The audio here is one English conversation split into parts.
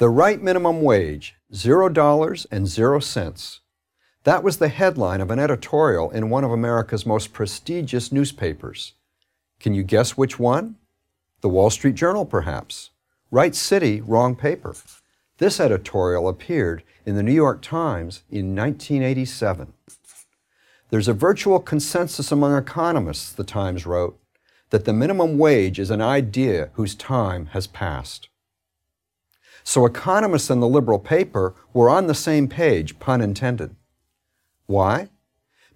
The right minimum wage, $0 and 0 cents. That was the headline of an editorial in one of America's most prestigious newspapers. Can you guess which one? The Wall Street Journal, perhaps. Right city, wrong paper. This editorial appeared in the New York Times in 1987. There's a virtual consensus among economists, the Times wrote, that the minimum wage is an idea whose time has passed. So economists in the liberal paper were on the same page, pun intended. Why?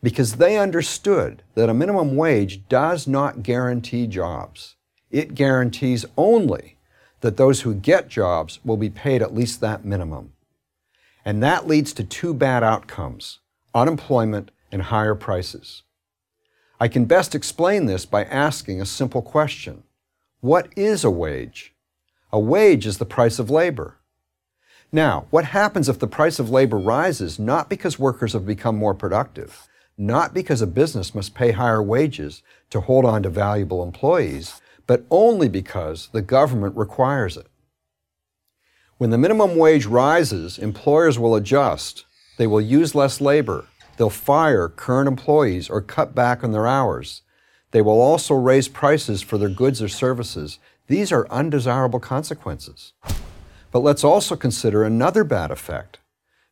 Because they understood that a minimum wage does not guarantee jobs. It guarantees only that those who get jobs will be paid at least that minimum. And that leads to two bad outcomes unemployment and higher prices. I can best explain this by asking a simple question What is a wage? A wage is the price of labor. Now, what happens if the price of labor rises not because workers have become more productive, not because a business must pay higher wages to hold on to valuable employees, but only because the government requires it? When the minimum wage rises, employers will adjust. They will use less labor. They'll fire current employees or cut back on their hours. They will also raise prices for their goods or services. These are undesirable consequences. But let's also consider another bad effect.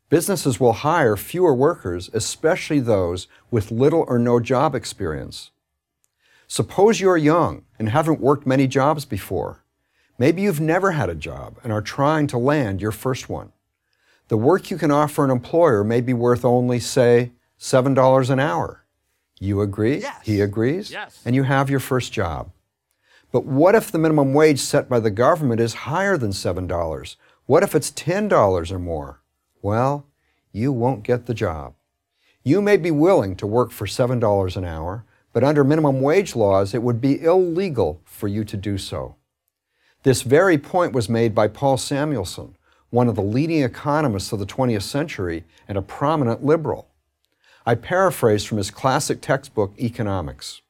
Businesses will hire fewer workers, especially those with little or no job experience. Suppose you're young and haven't worked many jobs before. Maybe you've never had a job and are trying to land your first one. The work you can offer an employer may be worth only, say, $7 an hour. You agree? Yes. He agrees? Yes. And you have your first job. But what if the minimum wage set by the government is higher than $7? What if it's $10 or more? Well, you won't get the job. You may be willing to work for $7 an hour, but under minimum wage laws, it would be illegal for you to do so. This very point was made by Paul Samuelson, one of the leading economists of the 20th century and a prominent liberal. I paraphrase from his classic textbook, Economics.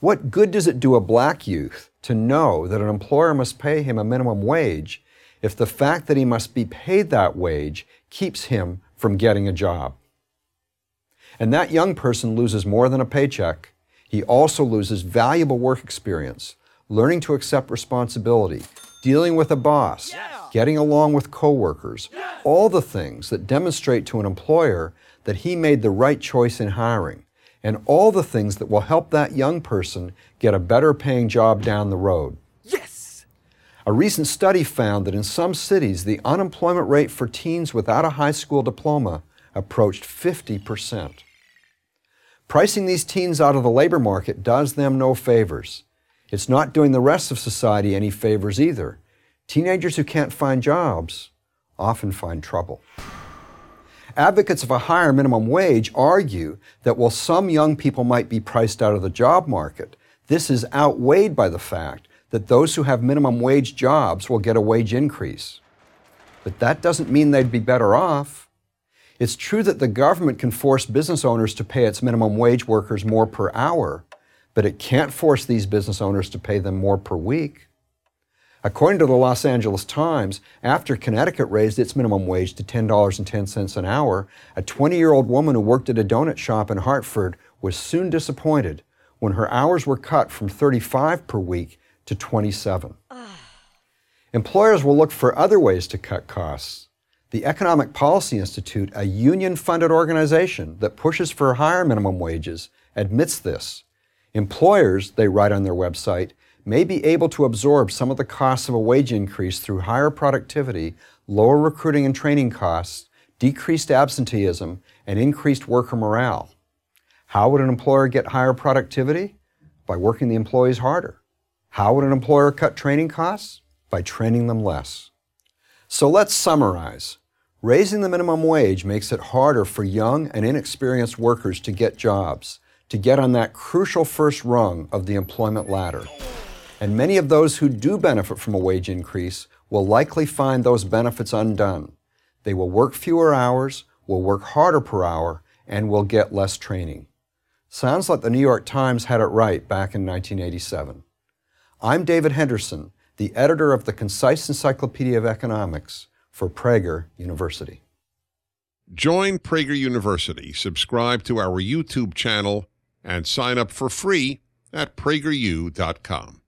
What good does it do a black youth to know that an employer must pay him a minimum wage if the fact that he must be paid that wage keeps him from getting a job? And that young person loses more than a paycheck. He also loses valuable work experience, learning to accept responsibility, dealing with a boss, getting along with coworkers, all the things that demonstrate to an employer that he made the right choice in hiring and all the things that will help that young person get a better paying job down the road. Yes! A recent study found that in some cities, the unemployment rate for teens without a high school diploma approached 50%. Pricing these teens out of the labor market does them no favors. It's not doing the rest of society any favors either. Teenagers who can't find jobs often find trouble. Advocates of a higher minimum wage argue that while some young people might be priced out of the job market, this is outweighed by the fact that those who have minimum wage jobs will get a wage increase. But that doesn't mean they'd be better off. It's true that the government can force business owners to pay its minimum wage workers more per hour, but it can't force these business owners to pay them more per week. According to the Los Angeles Times, after Connecticut raised its minimum wage to $10.10 an hour, a 20 year old woman who worked at a donut shop in Hartford was soon disappointed when her hours were cut from 35 per week to 27. Ah. Employers will look for other ways to cut costs. The Economic Policy Institute, a union funded organization that pushes for higher minimum wages, admits this. Employers, they write on their website, may be able to absorb some of the costs of a wage increase through higher productivity, lower recruiting and training costs, decreased absenteeism, and increased worker morale. How would an employer get higher productivity? By working the employees harder. How would an employer cut training costs? By training them less. So let's summarize. Raising the minimum wage makes it harder for young and inexperienced workers to get jobs, to get on that crucial first rung of the employment ladder. And many of those who do benefit from a wage increase will likely find those benefits undone. They will work fewer hours, will work harder per hour, and will get less training. Sounds like the New York Times had it right back in 1987. I'm David Henderson. the editor of the Concise Encyclopedia of Economics for Prager University. Join Prager University, subscribe to our YouTube channel, and sign up for free at prageru.com.